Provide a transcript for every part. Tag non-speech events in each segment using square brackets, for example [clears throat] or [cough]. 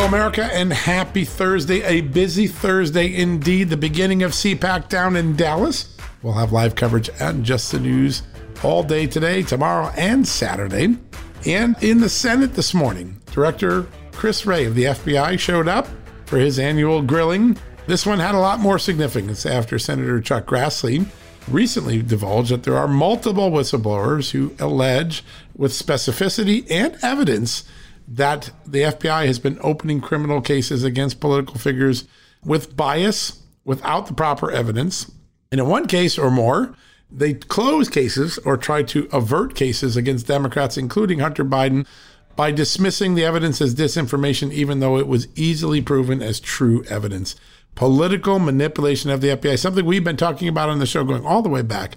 Hello, America, and happy Thursday. A busy Thursday indeed. The beginning of CPAC down in Dallas. We'll have live coverage and Just the News all day today, tomorrow, and Saturday. And in the Senate this morning, Director Chris Wray of the FBI showed up for his annual grilling. This one had a lot more significance after Senator Chuck Grassley recently divulged that there are multiple whistleblowers who allege, with specificity and evidence, that the FBI has been opening criminal cases against political figures with bias without the proper evidence. And in one case or more, they close cases or try to avert cases against Democrats, including Hunter Biden, by dismissing the evidence as disinformation, even though it was easily proven as true evidence. Political manipulation of the FBI, something we've been talking about on the show going all the way back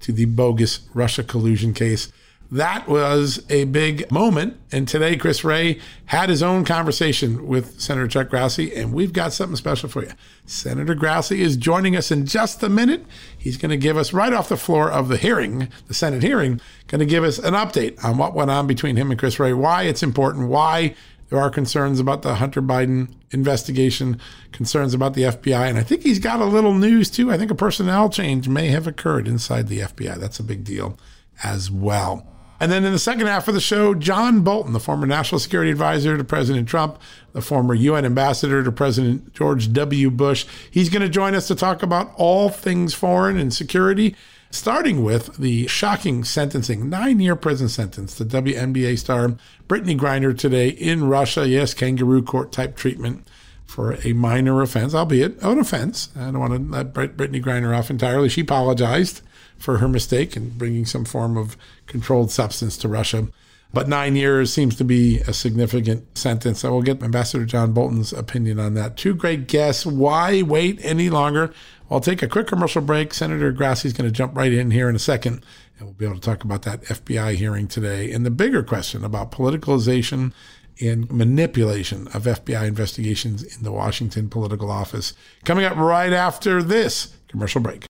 to the bogus Russia collusion case that was a big moment. And today, Chris Wray had his own conversation with Senator Chuck Grassley, and we've got something special for you. Senator Grassley is joining us in just a minute. He's going to give us, right off the floor of the hearing, the Senate hearing, going to give us an update on what went on between him and Chris Wray, why it's important, why there are concerns about the Hunter Biden investigation, concerns about the FBI. And I think he's got a little news too. I think a personnel change may have occurred inside the FBI. That's a big deal as well. And then in the second half of the show, John Bolton, the former national security advisor to President Trump, the former UN ambassador to President George W. Bush, he's going to join us to talk about all things foreign and security, starting with the shocking sentencing, nine year prison sentence to WNBA star Brittney Griner today in Russia. Yes, kangaroo court type treatment for a minor offense, albeit an offense. I don't want to let Brittney Griner off entirely. She apologized for her mistake in bringing some form of controlled substance to Russia. But nine years seems to be a significant sentence. I will get Ambassador John Bolton's opinion on that. Two great guests. Why wait any longer? I'll take a quick commercial break. Senator Grassley's going to jump right in here in a second, and we'll be able to talk about that FBI hearing today and the bigger question about politicalization and manipulation of FBI investigations in the Washington political office. Coming up right after this commercial break.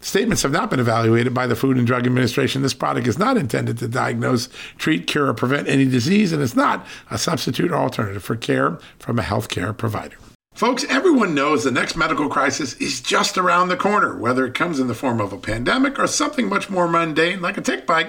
Statements have not been evaluated by the Food and Drug Administration. This product is not intended to diagnose, treat, cure, or prevent any disease, and it's not a substitute or alternative for care from a healthcare provider. Folks, everyone knows the next medical crisis is just around the corner, whether it comes in the form of a pandemic or something much more mundane like a tick bite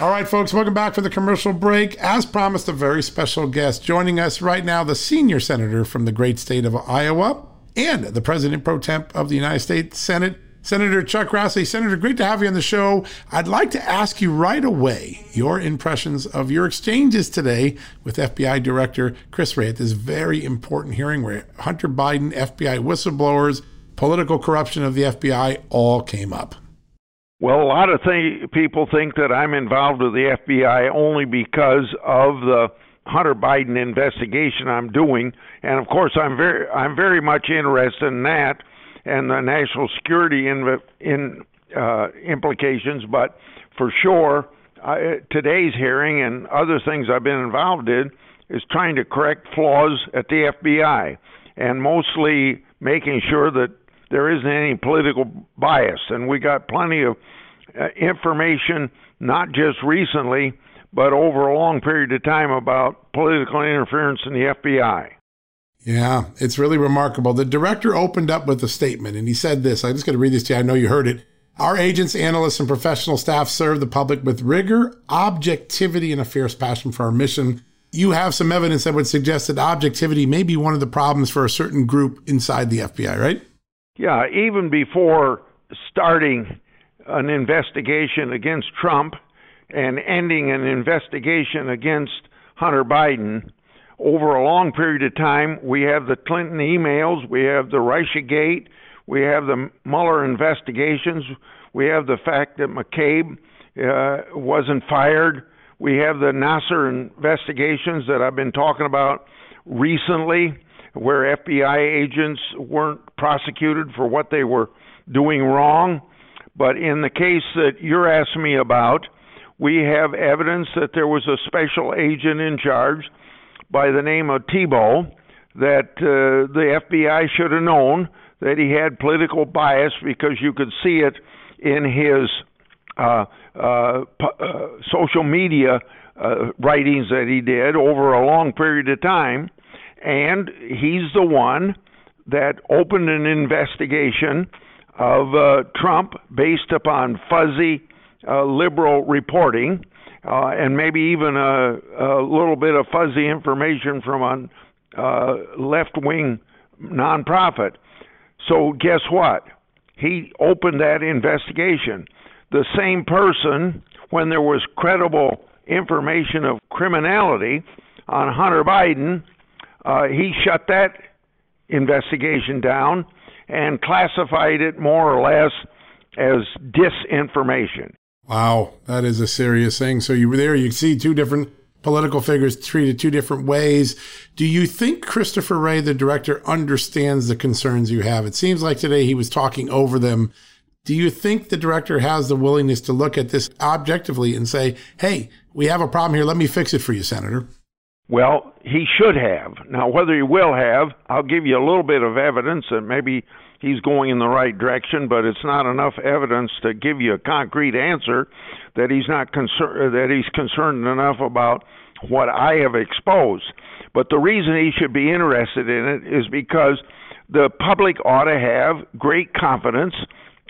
All right, folks, welcome back for the commercial break. As promised, a very special guest joining us right now, the senior senator from the great state of Iowa and the president pro tem of the United States Senate, Senator Chuck Grassley. Senator, great to have you on the show. I'd like to ask you right away your impressions of your exchanges today with FBI Director Chris Wray at this very important hearing where Hunter Biden, FBI whistleblowers, political corruption of the FBI all came up. Well, a lot of th- people think that I'm involved with the FBI only because of the Hunter Biden investigation I'm doing, and of course I'm very I'm very much interested in that and the national security in, in uh, implications. But for sure, I, today's hearing and other things I've been involved in is trying to correct flaws at the FBI, and mostly making sure that there isn't any political bias, and we got plenty of uh, information, not just recently, but over a long period of time about political interference in the FBI. Yeah, it's really remarkable. The director opened up with a statement, and he said this. I'm just going to read this to you. I know you heard it. Our agents, analysts, and professional staff serve the public with rigor, objectivity, and a fierce passion for our mission. You have some evidence that would suggest that objectivity may be one of the problems for a certain group inside the FBI, right? Yeah, even before starting an investigation against Trump and ending an investigation against Hunter Biden, over a long period of time, we have the Clinton emails, we have the Russiagate, we have the Mueller investigations, we have the fact that McCabe uh, wasn't fired, we have the Nassar investigations that I've been talking about recently where FBI agents weren't prosecuted for what they were doing wrong. But in the case that you're asking me about, we have evidence that there was a special agent in charge by the name of Thibault that uh, the FBI should have known that he had political bias because you could see it in his uh, uh, uh social media uh, writings that he did over a long period of time and he's the one that opened an investigation of uh, Trump based upon fuzzy uh, liberal reporting uh, and maybe even a, a, little bit of fuzzy information from a uh, left wing nonprofit. So, guess what? He opened that investigation. The same person, when there was credible information of criminality on Hunter Biden, uh, he shut that investigation down and classified it more or less as disinformation. Wow, that is a serious thing. So you were there, you see two different political figures treated two different ways. Do you think Christopher Wray, the director, understands the concerns you have? It seems like today he was talking over them. Do you think the director has the willingness to look at this objectively and say, hey, we have a problem here. Let me fix it for you, Senator? Well, he should have. Now, whether he will have, I'll give you a little bit of evidence that maybe he's going in the right direction, but it's not enough evidence to give you a concrete answer that he's not concerned that he's concerned enough about what I have exposed. But the reason he should be interested in it is because the public ought to have great confidence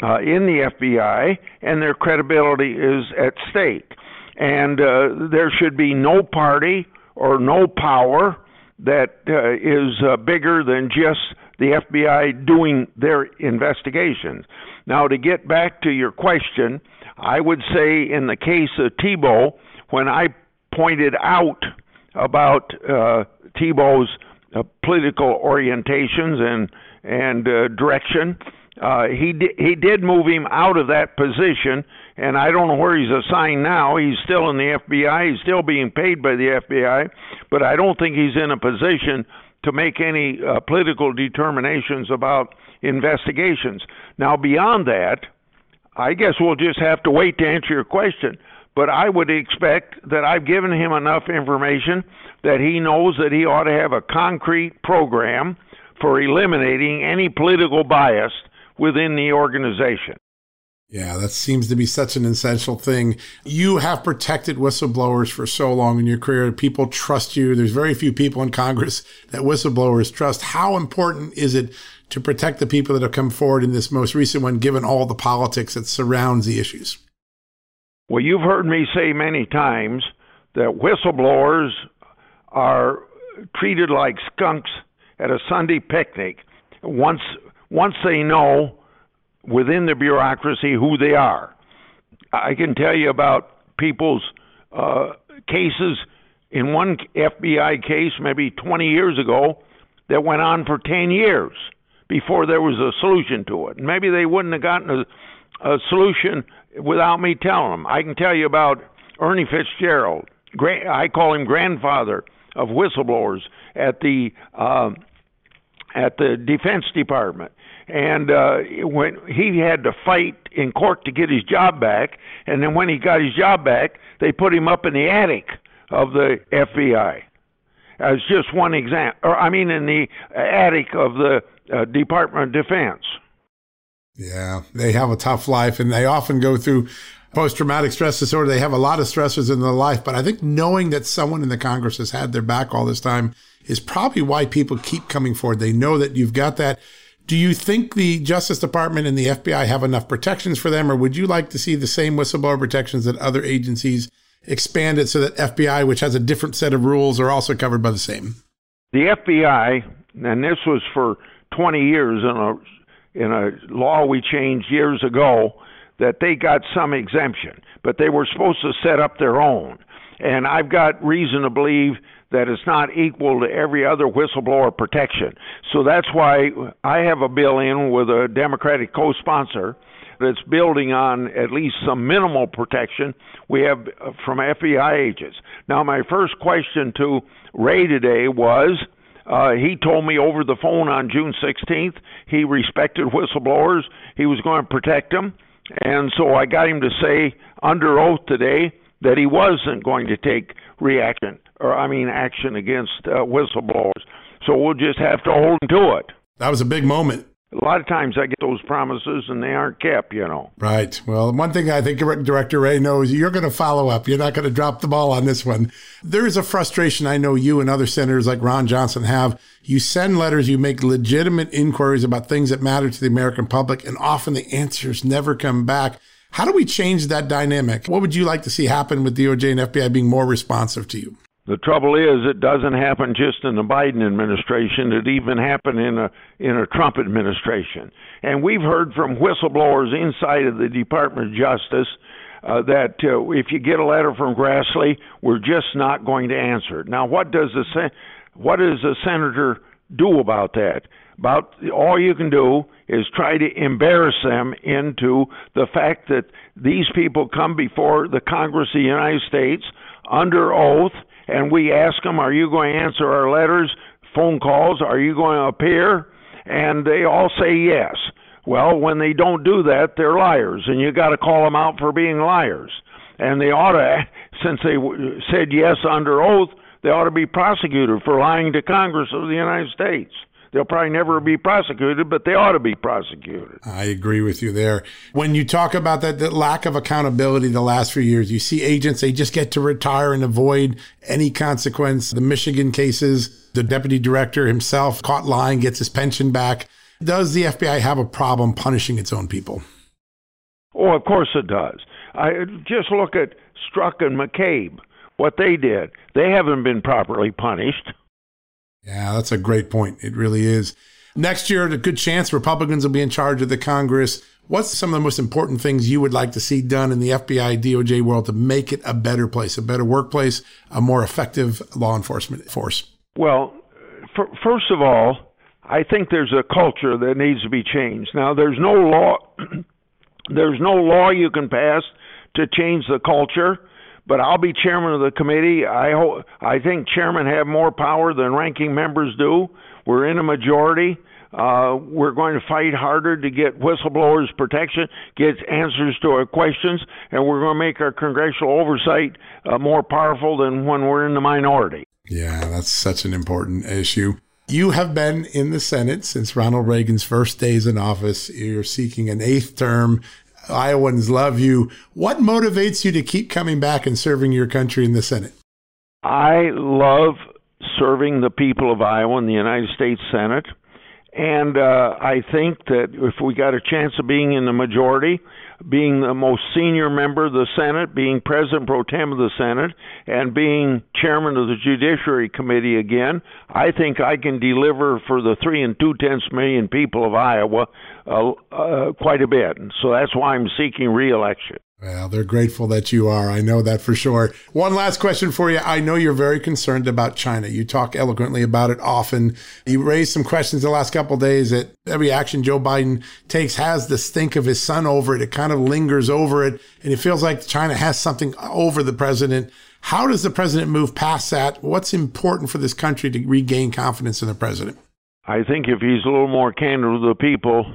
uh, in the FBI, and their credibility is at stake. And uh, there should be no party or no power that uh, is uh, bigger than just the FBI doing their investigations. Now, to get back to your question, I would say in the case of Thibault, when I pointed out about uh, Thibault's uh, political orientations and and uh, direction. Uh, he di- he did move him out of that position, and I don't know where he's assigned now. He's still in the FBI. He's still being paid by the FBI, but I don't think he's in a position to make any uh, political determinations about investigations. Now, beyond that, I guess we'll just have to wait to answer your question but I would expect that I've given him enough information that he knows that he ought to have a concrete program for eliminating any political bias within the organization. Yeah, that seems to be such an essential thing. You have protected whistleblowers for so long in your career. People trust you. There's very few people in Congress [laughs] that whistleblowers trust. How important is it to protect the people that have come forward in this most recent one, given all the politics that surrounds the issues? Well, you've heard me say many times that whistleblowers are treated like skunks at a Sunday picnic once once they know within the bureaucracy who they are. I can tell you about people's uh, cases in one FBI case maybe 20 years ago that went on for 10 years before there was a solution to it. Maybe they wouldn't have gotten a, a solution without me telling them. I can tell you about Ernie Fitzgerald. I call him grandfather of whistleblowers at the uh, at the Defense Department. And uh, when he had to fight in court to get his job back, and then when he got his job back, they put him up in the attic of the FBI. As just one example, or I mean, in the attic of the uh, Department of Defense. Yeah, they have a tough life and they often go through post traumatic stress disorder. They have a lot of stressors in their life. But I think knowing that someone in the Congress has had their back all this time is probably why people keep coming forward. They know that you've got that. Do you think the Justice Department and the FBI have enough protections for them, or would you like to see the same whistleblower protections that other agencies expanded so that FBI, which has a different set of rules, are also covered by the same? The FBI, and this was for 20 years in a in a law we changed years ago that they got some exemption, but they were supposed to set up their own. And I've got reason to believe that it's not equal to every other whistleblower protection. So that's why I have a bill in with a Democratic co sponsor that's building on at least some minimal protection we have from FBI agents. Now, my first question to Wray today was uh, he told me over the phone on June 16th he respected whistleblowers. He was going to protect them. And so I got him to say under oath today that he wasn't going to take reaction, or I mean action against uh, whistleblowers. So we'll just have to hold him to it. That was a big moment a lot of times I get those promises and they aren't kept, you know. Right. Well, one thing I think Director Wray knows you're going to follow up. You're not going to drop the ball on this one. There is a frustration I know you and other senators like Ron Johnson have. You send letters, you make legitimate inquiries about things that matter to the American public, and often the answers never come back. How do we change that dynamic? What would you like to see happen with DOJ and FBI being more responsive to you? The trouble is, it doesn't happen just in the Biden administration. It even happened in a in a Trump administration. And we've heard from whistleblowers inside of the Department of Justice uh, that uh, if you get a letter from Grassley, we're just not going to answer it. Now, what does the what does the senator do about that? About all you can do is try to embarrass them into the fact that these people come before the Congress of the United States under oath and we ask them, Are you going to answer our letters, phone calls? Are you going to appear? And they all say yes. Well, when they don't do that, they're liars, and you got to call them out for being liars. And they ought to, since they said yes under oath, they ought to be prosecuted for lying to Congress of the United States. They'll probably never be prosecuted, but they ought to be prosecuted. I agree with you there. When you talk about that, that lack of accountability the last few years, you see agents, they just get to retire and avoid any consequence. The Michigan cases, the deputy director himself caught lying, gets his pension back. Does the FBI have a problem punishing its own people? Oh, of course it does. I just look at Strzok and McCabe, what they did. They haven't been properly punished. Yeah, that's a great point. It really is. Next year, a good chance Republicans will be in charge of the Congress. What's some of the most important things you would like to see done in the FBI DOJ world to make it a better place, a better workplace, a more effective law enforcement force? Well, for, first of all, I think there's a culture that needs to be changed. Now, there's no law [clears throat] there's no law you can pass to change the culture but I'll be chairman of the committee. I ho- I think chairmen have more power than ranking members do. We're in a majority. Uh, we're going to fight harder to get whistleblowers protection, get answers to our questions, and we're going to make our congressional oversight uh, more powerful than when we're in the minority. Yeah, that's such an important issue. You have been in the Senate since Ronald Reagan's first days in office. You're seeking an eighth term. Iowans love you. What motivates you to keep coming back and serving your country in the Senate? I love serving the people of Iowa in the United States Senate. And uh, I think that if we got a chance of being in the majority, being the most senior member of the Senate, being President pro tem of the Senate, and being chairman of the Judiciary Committee again, I think I can deliver for the three and two tenths million people of Iowa uh, uh, quite a bit. And so that's why I'm seeking reelection. Well, they're grateful that you are. I know that for sure. One last question for you. I know you're very concerned about China. You talk eloquently about it often. You raised some questions the last couple days that every action Joe Biden takes has the stink of his son over it. It kind of lingers over it. And it feels like China has something over the president. How does the president move past that? What's important for this country to regain confidence in the president? I think if he's a little more candid with the people,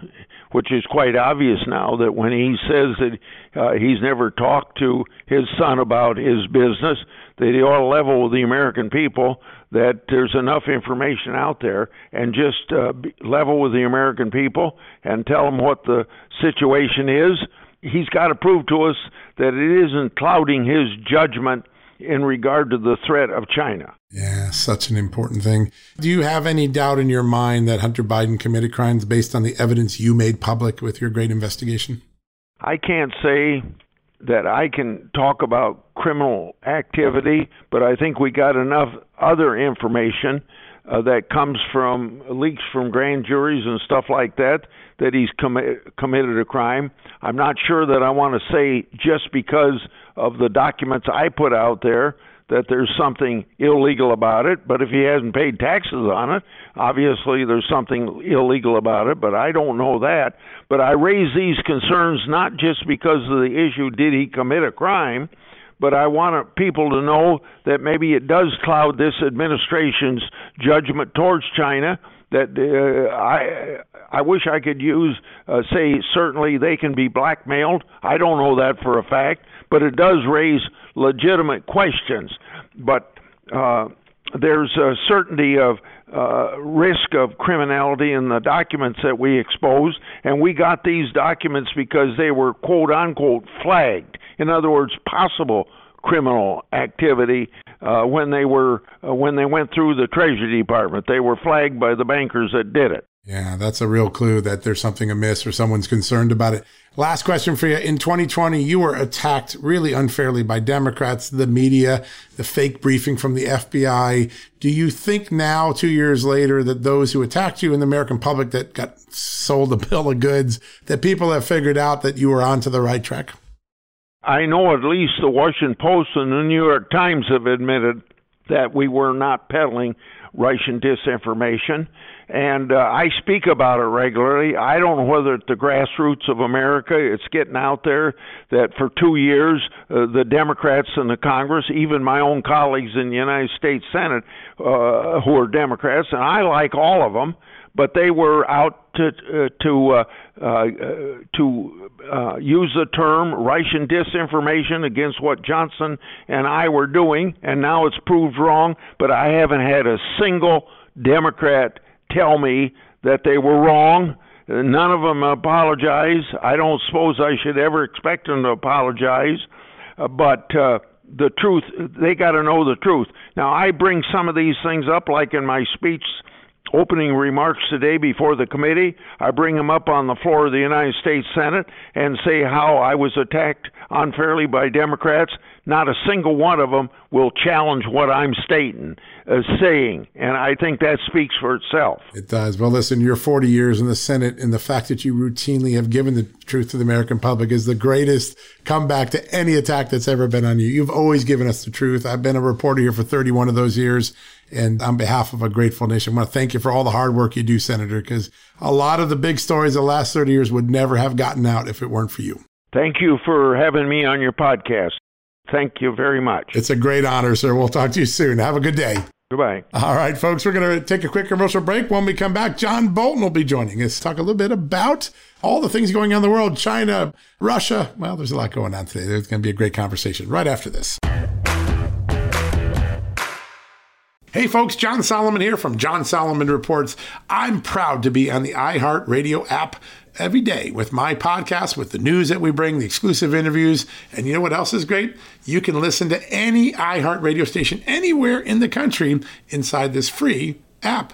which is quite obvious now that when he says that uh, he's never talked to his son about his business, that he ought to level with the American people, that there's enough information out there, and just uh, level with the American people and tell them what the situation is. He's got to prove to us that it isn't clouding his judgment in regard to the threat of China. Yeah, such an important thing. Do you have any doubt in your mind that Hunter Biden committed crimes based on the evidence you made public with your great investigation? I can't say that I can talk about criminal activity, but I think we got enough other information uh, that comes from leaks from grand juries and stuff like that that he's commi- committed a crime. I'm not sure that I want to say just because of the documents I put out there that there's something illegal about it, but if he hasn't paid taxes on it, obviously there's something illegal about it, but I don't know that. But I raise these concerns not just because of the issue did he commit a crime, but I want people to know that maybe it does cloud this administration's judgment towards China that uh, I I wish I could use uh, say certainly they can be blackmailed. I don't know that for a fact, but it does raise legitimate questions. But uh, there's a certainty of uh, risk of criminality in the documents that we exposed, and we got these documents because they were quote unquote flagged. In other words, possible criminal activity uh, when they were uh, when they went through the Treasury Department. They were flagged by the bankers that did it. Yeah, that's a real clue that there's something amiss or someone's concerned about it. Last question for you. In 2020, you were attacked really unfairly by Democrats, the media, the fake briefing from the FBI. Do you think now, two years later, that those who attacked you in the American public that got sold a bill of goods, that people have figured out that you were onto the right track? I know at least the Washington Post and the New York Times have admitted that we were not peddling Russian disinformation and uh, I speak about it regularly. I don't know whether it's the grassroots of America, it's getting out there that for two years, uh, the Democrats in the Congress, even my own colleagues in the United States Senate, uh, who are Democrats, and I like all of them, but they were out to uh, to uh, uh, to uh, use the term Russian disinformation against what Johnson and I were doing, and now it's proved wrong. But I haven't had a single Democrat tell me that they were wrong. None of them apologize. I don't suppose I should ever expect them to apologize, uh, but uh, the truth, they got to know the truth. Now, I bring some of these things up, like in my speech opening remarks today before the committee. I bring them up on the floor of the United States Senate and say how I was attacked unfairly by Democrats. Not a single one of them will challenge what I'm stating, uh, saying, and I think that speaks for itself. It does. Well, listen, you're 40 years in the Senate, and the fact that you routinely have given the truth to the American public is the greatest comeback to any attack that's ever been on you. You've always given us the truth. I've been a reporter here for 31 of those years. And on behalf of a grateful nation, I want to thank you for all the hard work you do, Senator, because a lot of the big stories of the last 30 years would never have gotten out if it weren't for you. Thank you for having me on your podcast. Thank you very much. It's a great honor, sir. We'll talk to you soon. Have a good day. Goodbye. All right, folks, we're going to take a quick commercial break. When we come back, John Bolton will be joining us, talk a little bit about all the things going on in the world China, Russia. Well, there's a lot going on today. There's going to be a great conversation right after this. Hey folks, John Solomon here from John Solomon Reports. I'm proud to be on the iHeartRadio app every day with my podcast, with the news that we bring, the exclusive interviews. And you know what else is great? You can listen to any iHeartRadio station anywhere in the country inside this free app.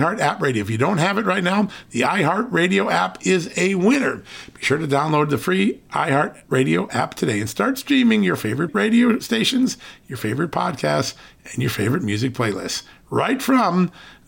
iHeart app radio. If you don't have it right now, the iHeart Radio app is a winner. Be sure to download the free iHeart Radio app today and start streaming your favorite radio stations, your favorite podcasts, and your favorite music playlists right from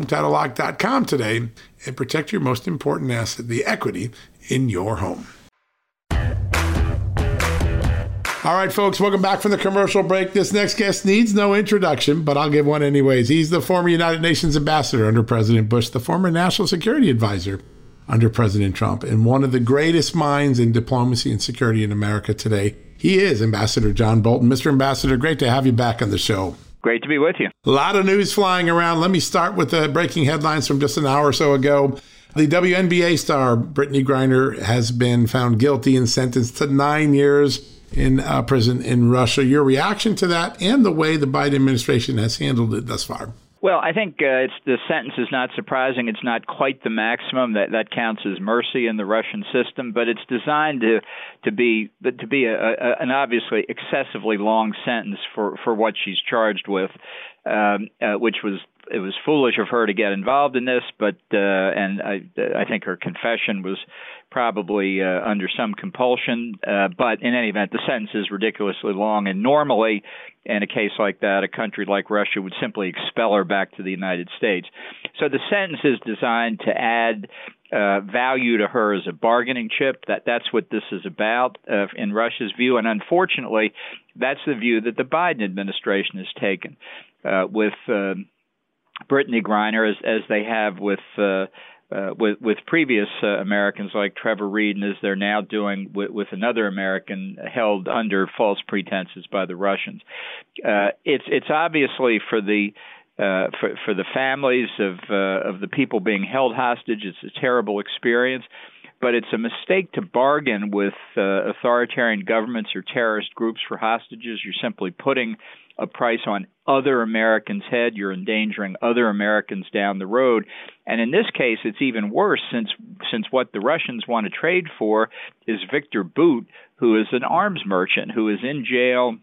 HomeTitleLock.com today and protect your most important asset, the equity in your home. All right, folks, welcome back from the commercial break. This next guest needs no introduction, but I'll give one anyways. He's the former United Nations ambassador under President Bush, the former national security advisor under President Trump, and one of the greatest minds in diplomacy and security in America today. He is Ambassador John Bolton. Mr. Ambassador, great to have you back on the show. Great to be with you. A lot of news flying around. Let me start with the breaking headlines from just an hour or so ago. The WNBA star Brittney Griner has been found guilty and sentenced to nine years in uh, prison in Russia. Your reaction to that and the way the Biden administration has handled it thus far? Well, I think uh, it's the sentence is not surprising. It's not quite the maximum that that counts as mercy in the Russian system, but it's designed to to be to be a, a, an obviously excessively long sentence for for what she's charged with, um, uh, which was it was foolish of her to get involved in this, but uh, and I I think her confession was probably uh, under some compulsion. Uh, but in any event, the sentence is ridiculously long, and normally, in a case like that, a country like Russia would simply expel her back to the United States. So the sentence is designed to add uh, value to her as a bargaining chip. That that's what this is about uh, in Russia's view, and unfortunately, that's the view that the Biden administration has taken uh, with. Uh, Brittney Griner, as, as they have with uh, uh, with with previous uh, Americans like Trevor Reed, and as they're now doing with, with another American held under false pretenses by the Russians. Uh, it's it's obviously for the uh, for for the families of uh, of the people being held hostage. It's a terrible experience, but it's a mistake to bargain with uh, authoritarian governments or terrorist groups for hostages. You're simply putting a price on other Americans' head. You're endangering other Americans down the road. And in this case, it's even worse since since what the Russians want to trade for is Victor Bout, who is an arms merchant who is in jail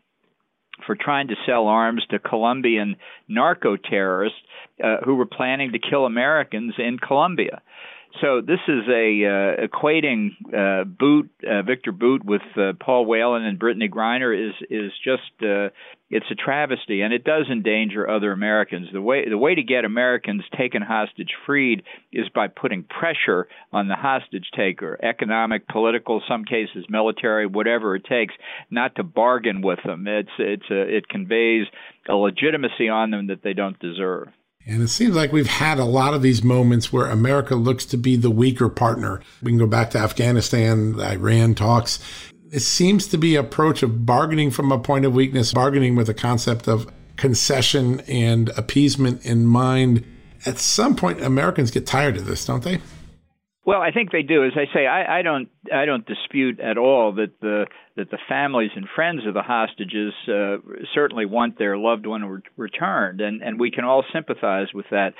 for trying to sell arms to Colombian narco terrorists uh, who were planning to kill Americans in Colombia. So this is a uh, equating uh, Bout uh, Victor Bout, with uh, Paul Whelan and Brittney Griner is is just uh, it's a travesty, and it does endanger other Americans. The way the way to get Americans taken hostage freed is by putting pressure on the hostage taker, economic, political, some cases military, whatever it takes, not to bargain with them. It's it's a, it conveys a legitimacy on them that they don't deserve. And it seems like we've had a lot of these moments where America looks to be the weaker partner. We can go back to Afghanistan, Iran talks. It seems to be approach of bargaining from a point of weakness, bargaining with a concept of concession and appeasement in mind. At some point, Americans get tired of this, don't they? Well, I think they do. As I say, I, I don't I don't dispute at all that the that the families and friends of the hostages uh, certainly want their loved one re- returned, and and we can all sympathize with that.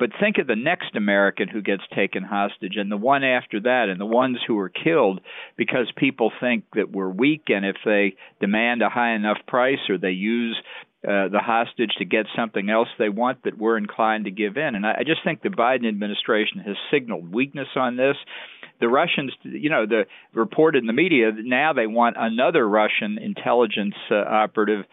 But think of the next American who gets taken hostage, and the one after that, and the ones who are killed because people think that we're weak, and if they demand a high enough price or they use uh, the hostage to get something else they want that we're inclined to give in. And I, I just think the Biden administration has signaled weakness on this. The Russians, you know, the reported in the media now they want another Russian intelligence uh, operative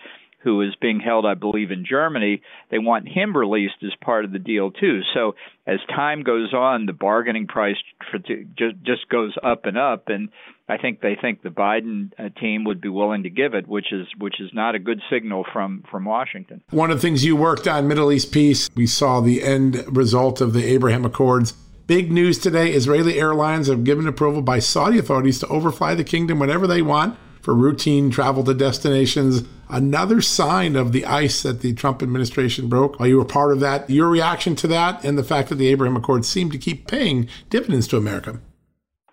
who is being held, I believe, in Germany. They want him released as part of the deal too. So as time goes on, the bargaining price for just just goes up and up, and I think they think the Biden uh, team would be willing to give it, which is which is not a good signal from from Washington. One of the things you worked on, Middle East peace, we saw the end result of the Abraham Accords. Big news today Israeli airlines have given approval by Saudi authorities to overfly the kingdom whenever they want for routine travel to destinations. Another sign of the ice that the Trump administration broke. While you were part of that, your reaction to that and the fact that the Abraham Accords seem to keep paying dividends to America.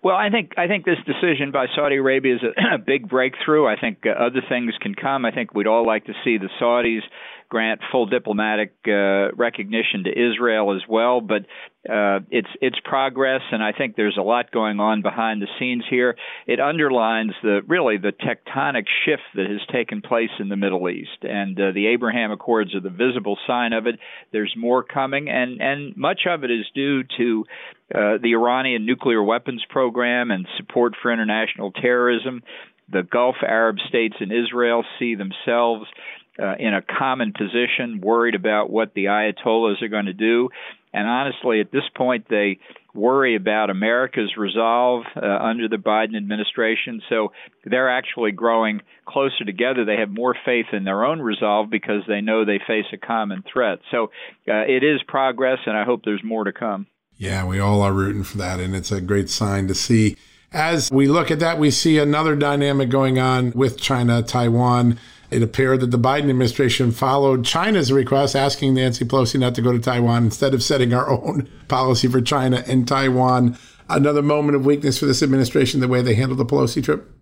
Well, I think I think this decision by Saudi Arabia is a, [clears throat] a big breakthrough. I think uh, other things can come. I think we'd all like to see the Saudis grant full diplomatic uh, recognition to Israel as well. But uh, it's it's progress, and I think there's a lot going on behind the scenes here. It underlines the really the tectonic shift that has taken place in the Middle East, and uh, the Abraham Accords are the visible sign of it. There's more coming, and and much of it is due to uh, the Iranian nuclear weapons program and support for international terrorism. The Gulf Arab states and Israel see themselves uh, in a common position, worried about what the Ayatollahs are going to do. And honestly, at this point, they worry about America's resolve uh, under the Biden administration. So they're actually growing closer together. They have more faith in their own resolve because they know they face a common threat. So uh, it is progress, and I hope there's more to come. Yeah, we all are rooting for that, and it's a great sign to see. As we look at that, we see another dynamic going on with China, Taiwan. It appeared that the Biden administration followed China's request, asking Nancy Pelosi not to go to Taiwan instead of setting our own [laughs] policy for China and Taiwan. Another moment of weakness for this administration, the way they handled the Pelosi trip?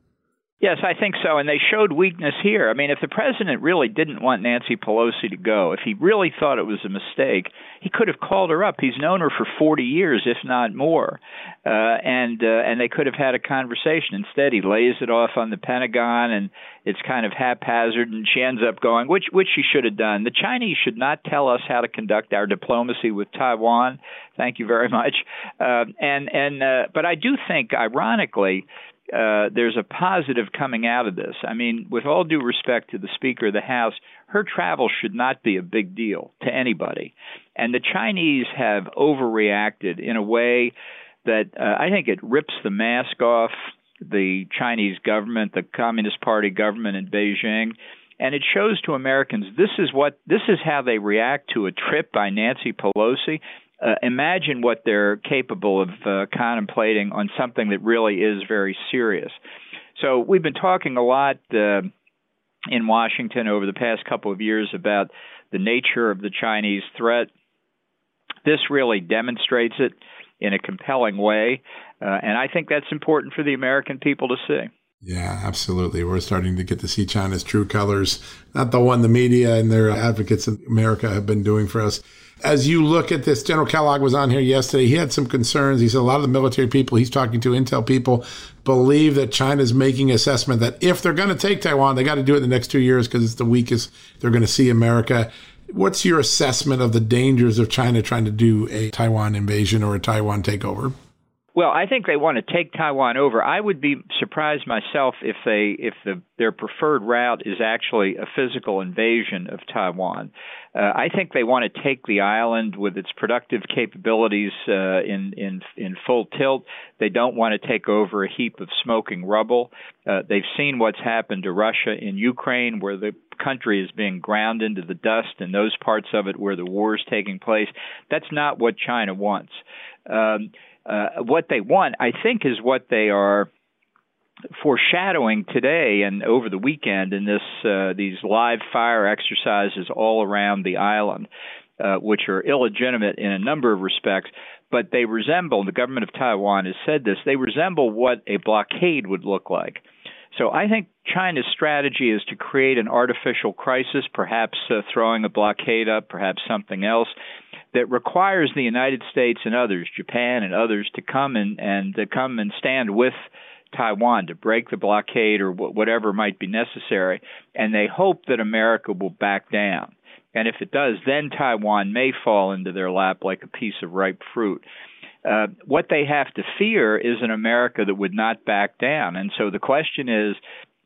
Yes, I think so. And they showed weakness here. I mean, if the president really didn't want Nancy Pelosi to go, if he really thought it was a mistake, he could have called her up. He's known her for 40 years, if not more. Uh, and uh, and they could have had a conversation. Instead, he lays it off on the Pentagon, and it's kind of haphazard. And she ends up going, which which she should have done. The Chinese should not tell us how to conduct our diplomacy with Taiwan. Thank you very much. Uh, and and uh, but I do think, ironically, uh, there's a positive coming out of this. I mean, with all due respect to the Speaker of the House, her travel should not be a big deal to anybody. And the Chinese have overreacted in a way that uh, I think it rips the mask off the Chinese government, the Communist Party government in Beijing and it shows to Americans this is what this is how they react to a trip by Nancy Pelosi. Uh, imagine what they're capable of uh, contemplating on something that really is very serious. So we've been talking a lot uh, in Washington over the past couple of years about the nature of the Chinese threat. This really demonstrates it in a compelling way, uh, and I think that's important for the American people to see. Yeah, absolutely. We're starting to get to see China's true colors, not the one the media and their advocates in America have been doing for us. As you look at this, General Kellogg was on here yesterday. He had some concerns. He said a lot of the military people he's talking to, intel people, believe that China's making assessment that if they're going to take Taiwan, they got to do it in the next two years because it's the weakest they're going to see America. What's your assessment of the dangers of China trying to do a Taiwan invasion or a Taiwan takeover? Well, I think they want to take Taiwan over. I would be surprised myself if they if the their preferred route is actually a physical invasion of Taiwan. Uh, I think they want to take the island with its productive capabilities uh, in in in full tilt. They don't want to take over a heap of smoking rubble. Uh, they've seen what's happened to Russia in Ukraine, where the country is being ground into the dust in those parts of it where the war is taking place. That's not what China wants. Um, uh, what they want, I think, is what they are foreshadowing today and over the weekend in this uh, these live fire exercises all around the island, uh, which are illegitimate in a number of respects, but they resemble. The government of Taiwan has said this. They resemble what a blockade would look like. So I think China's strategy is to create an artificial crisis, perhaps uh, throwing a blockade up, perhaps something else, that requires the United States and others, Japan and others, to come and and to come and stand with Taiwan to break the blockade or whatever might be necessary, and they hope that America will back down. And if it does, then Taiwan may fall into their lap like a piece of ripe fruit. Uh, what they have to fear is an America that would not back down. And so the question is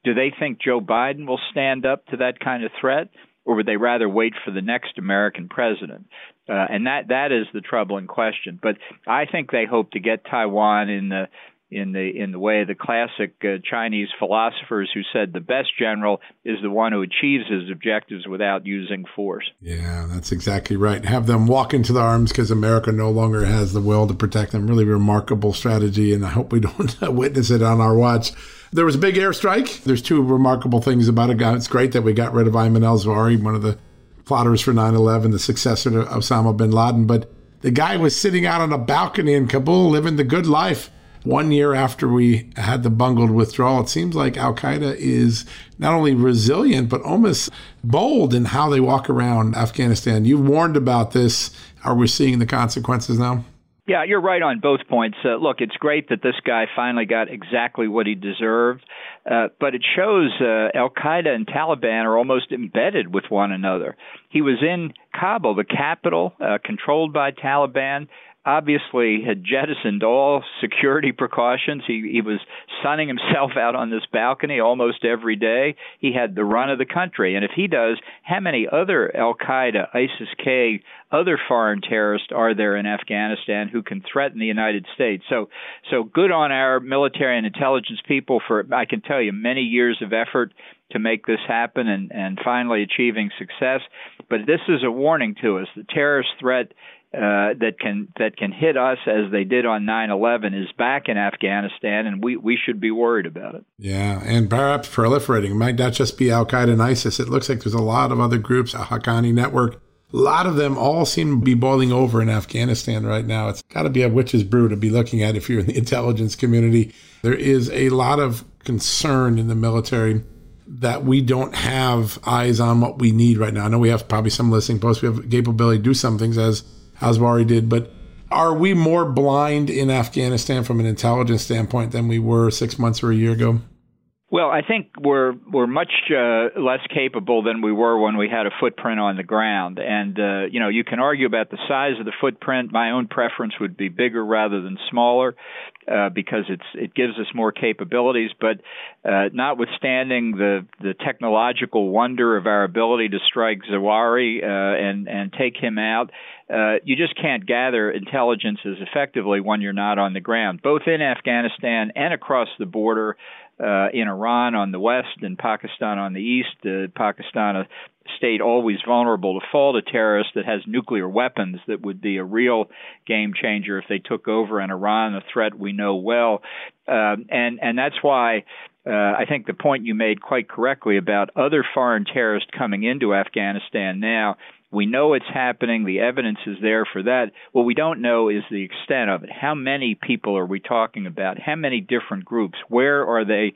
do they think Joe Biden will stand up to that kind of threat? Or would they rather wait for the next American president? Uh, and that that is the troubling question. But I think they hope to get Taiwan in the in the in the way the classic uh, Chinese philosophers who said the best general is the one who achieves his objectives without using force. Yeah, that's exactly right. Have them walk into the arms because America no longer has the will to protect them. Really remarkable strategy, and I hope we [laughs] don't witness it on our watch. There was a big airstrike. There's two remarkable things about it. It's great that we got rid of Ayman al Zawahiri, one of the plotters for 9 11, the successor to Osama bin Laden. But the guy was sitting out on a balcony in Kabul living the good life. One year after we had the bungled withdrawal, it seems like Al Qaeda is not only resilient, but almost bold in how they walk around Afghanistan. You've warned about this. Are we seeing the consequences now? Yeah, you're right on both points. Uh, look, it's great that this guy finally got exactly what he deserved, uh, but it shows uh, Al Qaeda and Taliban are almost embedded with one another. He was in Kabul, the capital, uh, controlled by Taliban obviously had jettisoned all security precautions. He he was sunning himself out on this balcony almost every day. He had the run of the country, and if he does, how many other Al Qaeda, ISIS K, other foreign terrorists are there in Afghanistan who can threaten the United States? So so good on our military and intelligence people for I can tell you many years of effort to make this happen and, and finally achieving success. But this is a warning to us. The terrorist threat uh, that can that can hit us as they did on 9/11 is back in Afghanistan, and we we should be worried about it. Yeah, and perhaps proliferating. It might not just be Al Qaeda and ISIS. It looks like there's a lot of other groups, a Haqqani network. A lot of them all seem to be boiling over in Afghanistan right now. It's got to be a witch's brew to be looking at if you're in the [laughs] intelligence community. There is a lot of concern in the military that we don't have eyes on what we need right now. I know we have probably some listening posts. We have capability to do some things as Zawahiri did. But are we more blind in Afghanistan from an intelligence standpoint than we were six months or a year ago? Well, I think we're we're much uh, less capable than we were when we had a footprint on the ground, and uh, you know you can argue about the size of the footprint. My own preference would be bigger rather than smaller, uh, because it's it gives us more capabilities. But uh, notwithstanding the the technological wonder of our ability to strike Zawahiri uh, and and take him out, uh, you just can't gather intelligence as effectively when you're not on the ground, both in Afghanistan and across the border uh, in Iran on the west and Pakistan on the east. Uh, Pakistan, a state always vulnerable to fall to terrorists that has nuclear weapons that would be a real game changer if they took over, and Iran, a threat we know well. Uh, and and that's why uh, I think the point you made quite correctly about other foreign terrorists coming into Afghanistan now. We know it's happening. The evidence is there for that. What we don't know is the extent of it. How many people are we talking about? How many different groups? Where are they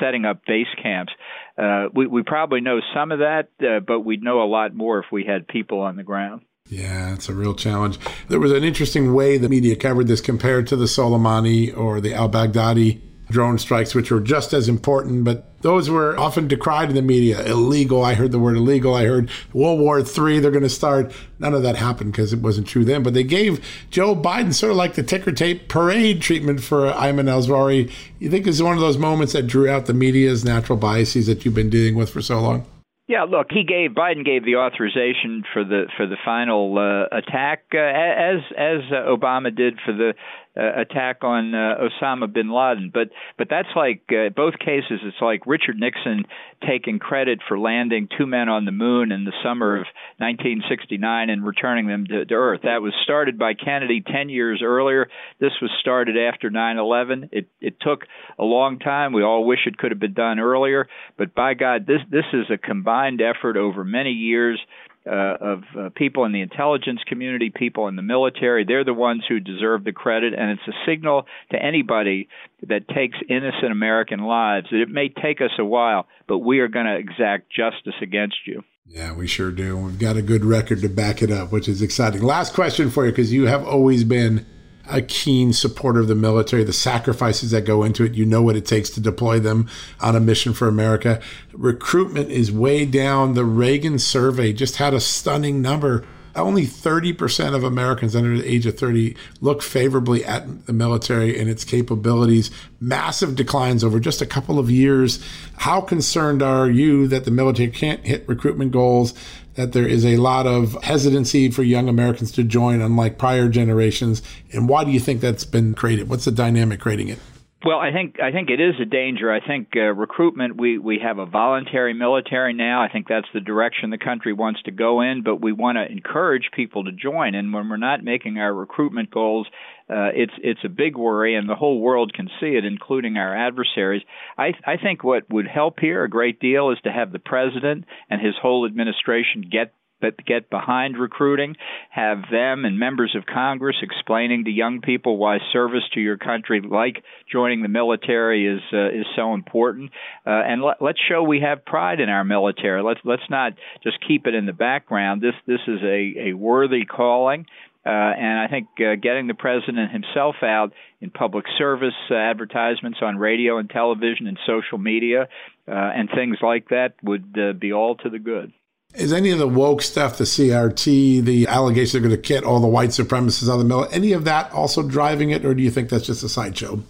setting up base camps? Uh, we, we probably know some of that, uh, but we'd know a lot more if we had people on the ground. Yeah, it's a real challenge. There was an interesting way the media covered this compared to the Soleimani or the al Baghdadi drone strikes, which were just as important, but those were often decried in the media. Illegal. I heard the word illegal. I heard World War III, they're going to start. None of that happened because it wasn't true then. But they gave Joe Biden sort of like the ticker tape parade treatment for Ayman al Zawahiri. You think is one of those moments that drew out the media's natural biases that you've been dealing with for so long? Yeah, look, he gave Biden gave the authorization for the for the final uh, attack uh, as as uh, Obama did for the uh, attack on uh, Osama bin Laden. But but that's like uh, both cases. It's like Richard Nixon taking credit for landing two men on the moon in the summer of 1969 and returning them to, to Earth. That was started by Kennedy 10 years earlier. This was started after 9/11. It it took a long time. We all wish it could have been done earlier. But by God, this this is a combined effort over many years uh, of uh, people in the intelligence community, people in the military. They're the ones who deserve the credit, and it's a signal to anybody that takes innocent American lives that it may take us a while, but we are going to exact justice against you. Yeah, we sure do. We've got a good record to back it up, which is exciting. Last question for you, because you have always been a keen supporter of the military, the sacrifices that go into it. You know what it takes to deploy them on a mission for America. Recruitment is way down. The Reagan survey just had a stunning number. Only 30% of Americans under the age of 30 look favorably at the military and its capabilities. Massive declines over just a couple of years. How concerned are you that the military can't hit recruitment goals? That there is a lot of hesitancy for young Americans to join, unlike prior generations. And why do you think that's been created? What's the dynamic creating it? Well, I think I think it is a danger. I think uh, recruitment. We we have a voluntary military now. I think that's the direction the country wants to go in. But we want to encourage people to join. And when we're not making our recruitment goals, uh, it's it's a big worry, and the whole world can see it, including our adversaries. I I think what would help here a great deal is to have the president and his whole administration get but get behind recruiting, have them and members of Congress explaining to young people why service to your country, like joining the military, is uh, is so important. Uh, and let, let's show we have pride in our military. Let's let's not just keep it in the background. This this is a, a worthy calling. Uh, and I think uh, getting the president himself out in public service uh, advertisements on radio and television and social media uh, and things like that would uh, be all to the good. Is any of the woke stuff, the CRT, the allegations they're going to kit all the white supremacists out of the mill, any of that also driving it, or do you think that's just a sideshow?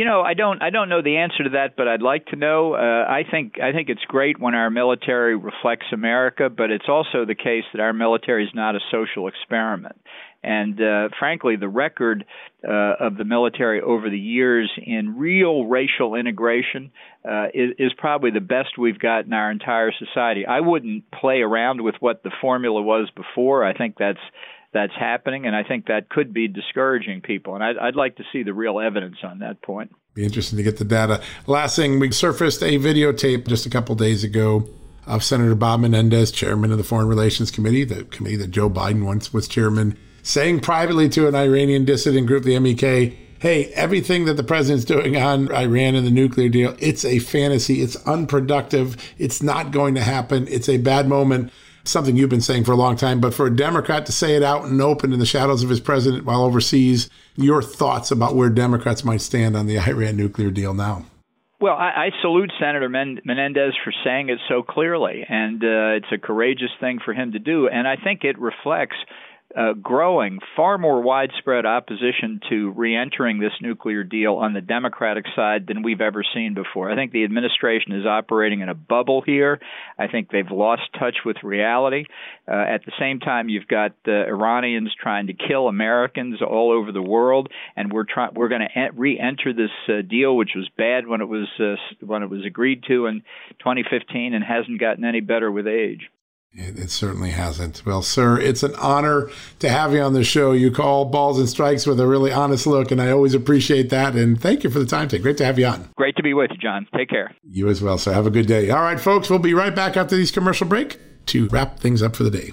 You know, I don't I don't know the answer to that, but I'd like to know. Uh, I think I think it's great when our military reflects America, but it's also the case that our military is not a social experiment. And uh, frankly, the record uh, of the military over the years in real racial integration uh, is, is probably the best we've got in our entire society. I wouldn't play around with what the formula was before. I think that's that's happening, and I think that could be discouraging people. And I'd, I'd like to see the real evidence on that point. Be interesting to get the data. Last thing, we surfaced a videotape just a couple days ago of Senator Bob Menendez, chairman of the Foreign Relations Committee, the committee that Joe Biden once was chairman saying privately to an Iranian dissident group, the MEK, hey, everything that the president's doing on Iran and the nuclear deal, it's a fantasy. It's unproductive. It's not going to happen. It's a bad moment. Something you've been saying for a long time. But for a Democrat to say it out and open in the shadows of his president while overseas, your thoughts about where Democrats might stand on the Iran nuclear deal now? Well, I, I salute Senator Men- Menendez for saying it so clearly, and uh, it's a courageous thing for him to do. And I think it reflects uh, growing, far more widespread opposition to re-entering this nuclear deal on the Democratic side than we've ever seen before. I think the administration is operating in a bubble here. I think they've lost touch with reality. Uh, at the same time, you've got the Iranians trying to kill Americans all over the world, and we're trying we're going to re-enter this uh, deal, which was bad when it was uh, when it was agreed to in 2015, and hasn't gotten any better with age. It, it, certainly hasn't. Well, sir, it's an honor to have you on the show. You call balls and strikes with a really honest look, and I always appreciate that. And thank you for the time today. Great to have you on. Great to be with you, John. Take care. You as well, sir. Have a good day. All right, folks, we'll be right back after this commercial break to wrap things up for the day.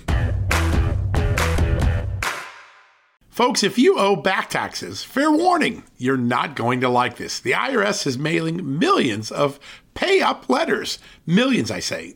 Folks, if you owe back taxes, fair warning, you're not going to like this. The IRS is mailing millions of pay up letters. Millions, I say.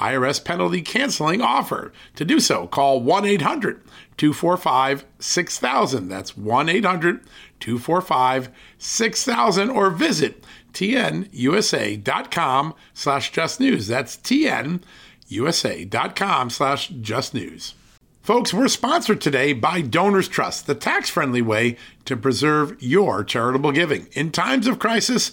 IRS penalty canceling offer. To do so, call 1 800 245 6000. That's 1 800 245 6000 or visit tnusa.com slash just news. That's tnusa.com slash just news. Folks, we're sponsored today by Donors Trust, the tax friendly way to preserve your charitable giving. In times of crisis,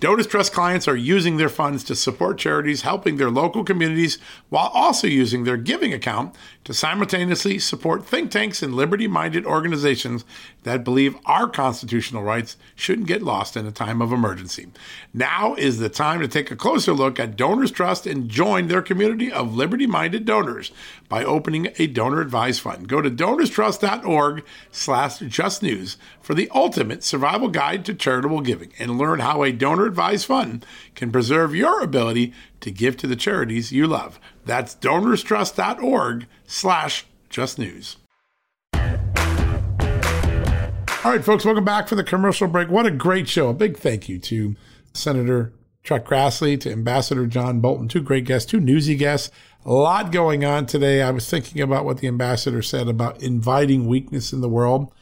Donors Trust clients are using their funds to support charities helping their local communities while also using their giving account to simultaneously support think tanks and liberty minded organizations that believe our constitutional rights shouldn't get lost in a time of emergency. Now is the time to take a closer look at Donors Trust and join their community of liberty minded donors by opening a donor advised fund. Go to donorstrust.org slash justnews for the ultimate survival guide to charitable giving and learn how a donor advised fund can preserve your ability to give to the charities you love. That's donorstrust.org slash justnews. All right, folks, welcome back for the commercial break. What a great show. A big thank you to Senator Chuck Grassley, to Ambassador John Bolton, two great guests, two newsy guests. A lot going on today. I was thinking about what the ambassador said about inviting weakness in the world,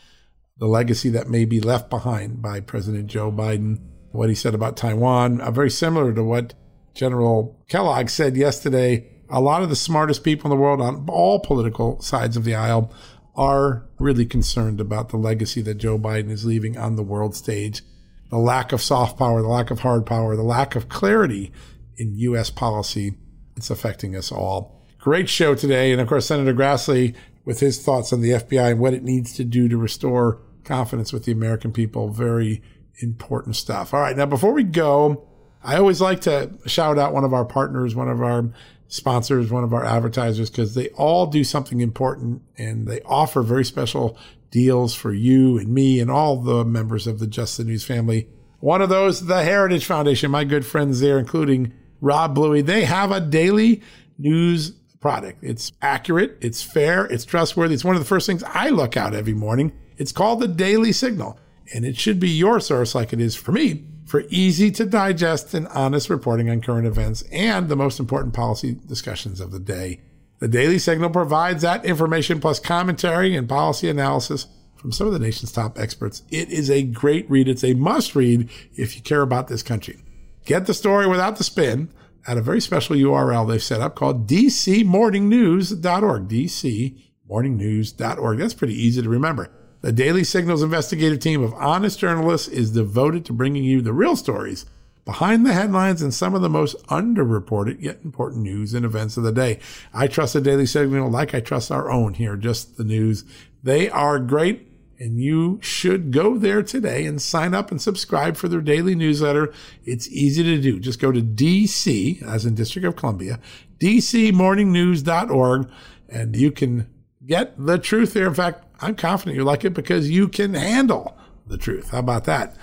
the legacy that may be left behind by President Joe Biden, what he said about Taiwan, uh, very similar to what General Kellogg said yesterday. A lot of the smartest people in the world on all political sides of the aisle are really concerned about the legacy that Joe Biden is leaving on the world stage. The lack of soft power, the lack of hard power, the lack of clarity in U.S. policy. It's affecting us all. Great show today. And of course, Senator Grassley with his thoughts on the FBI and what it needs to do to restore confidence with the American people. Very important stuff. All right. Now, before we go, I always like to shout out one of our partners, one of our sponsors, one of our advertisers, because they all do something important and they offer very special deals for you and me and all the members of the Just the News family. One of those, the Heritage Foundation, my good friends there, including Rob Bluey, they have a daily news product. It's accurate, it's fair, it's trustworthy. It's one of the first things I look out every morning. It's called the Daily Signal, and it should be your source like it is for me for easy to digest and honest reporting on current events and the most important policy discussions of the day. The Daily Signal provides that information plus commentary and policy analysis from some of the nation's top experts. It is a great read. It's a must read if you care about this country. Get the story without the spin at a very special URL they've set up called dcmorningnews.org. dcmorningnews.org. That's pretty easy to remember. The Daily Signal's investigative team of honest journalists is devoted to bringing you the real stories behind the headlines and some of the most underreported yet important news and events of the day. I trust the Daily Signal like I trust our own here, just the news. They are great and you should go there today and sign up and subscribe for their daily newsletter. It's easy to do. Just go to DC, as in District of Columbia, dcmorningnews.org, and you can get the truth there. In fact, I'm confident you like it because you can handle the truth. How about that?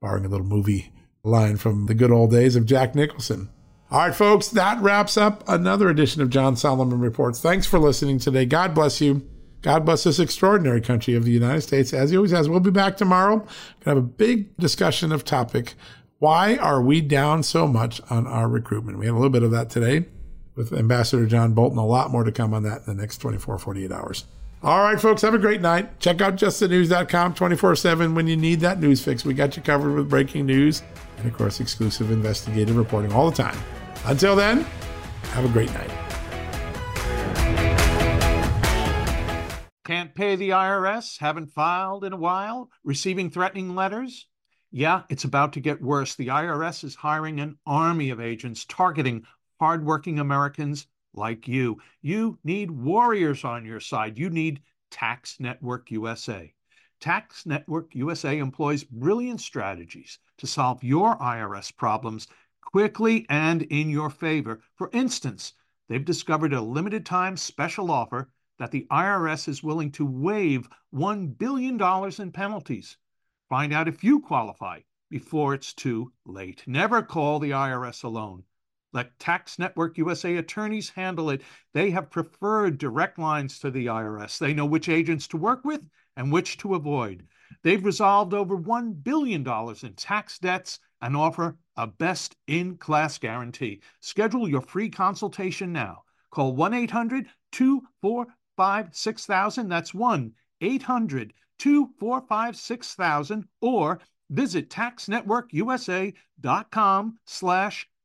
Borrowing a little movie line from the good old days of Jack Nicholson. All right, folks, that wraps up another edition of John Solomon Reports. Thanks for listening today. God bless you. God bless this extraordinary country of the United States, as he always has. We'll be back tomorrow. We're have a big discussion of topic. Why are we down so much on our recruitment? We had a little bit of that today with Ambassador John Bolton. A lot more to come on that in the next 24, 48 hours. All right, folks, have a great night. Check out justthenews.com 24 7 when you need that news fix. We got you covered with breaking news and, of course, exclusive investigative reporting all the time. Until then, have a great night. Can't pay the IRS? Haven't filed in a while? Receiving threatening letters? Yeah, it's about to get worse. The IRS is hiring an army of agents targeting hardworking Americans like you. You need warriors on your side. You need Tax Network USA. Tax Network USA employs brilliant strategies to solve your IRS problems quickly and in your favor. For instance, they've discovered a limited time special offer that the IRS is willing to waive $1 billion in penalties. Find out if you qualify before it's too late. Never call the IRS alone. Let Tax Network USA attorneys handle it. They have preferred direct lines to the IRS. They know which agents to work with and which to avoid. They've resolved over $1 billion in tax debts and offer a best in class guarantee. Schedule your free consultation now. Call 1 800 245 6000. That's one eight hundred two four five six thousand, or visit taxnetworkusa.com slash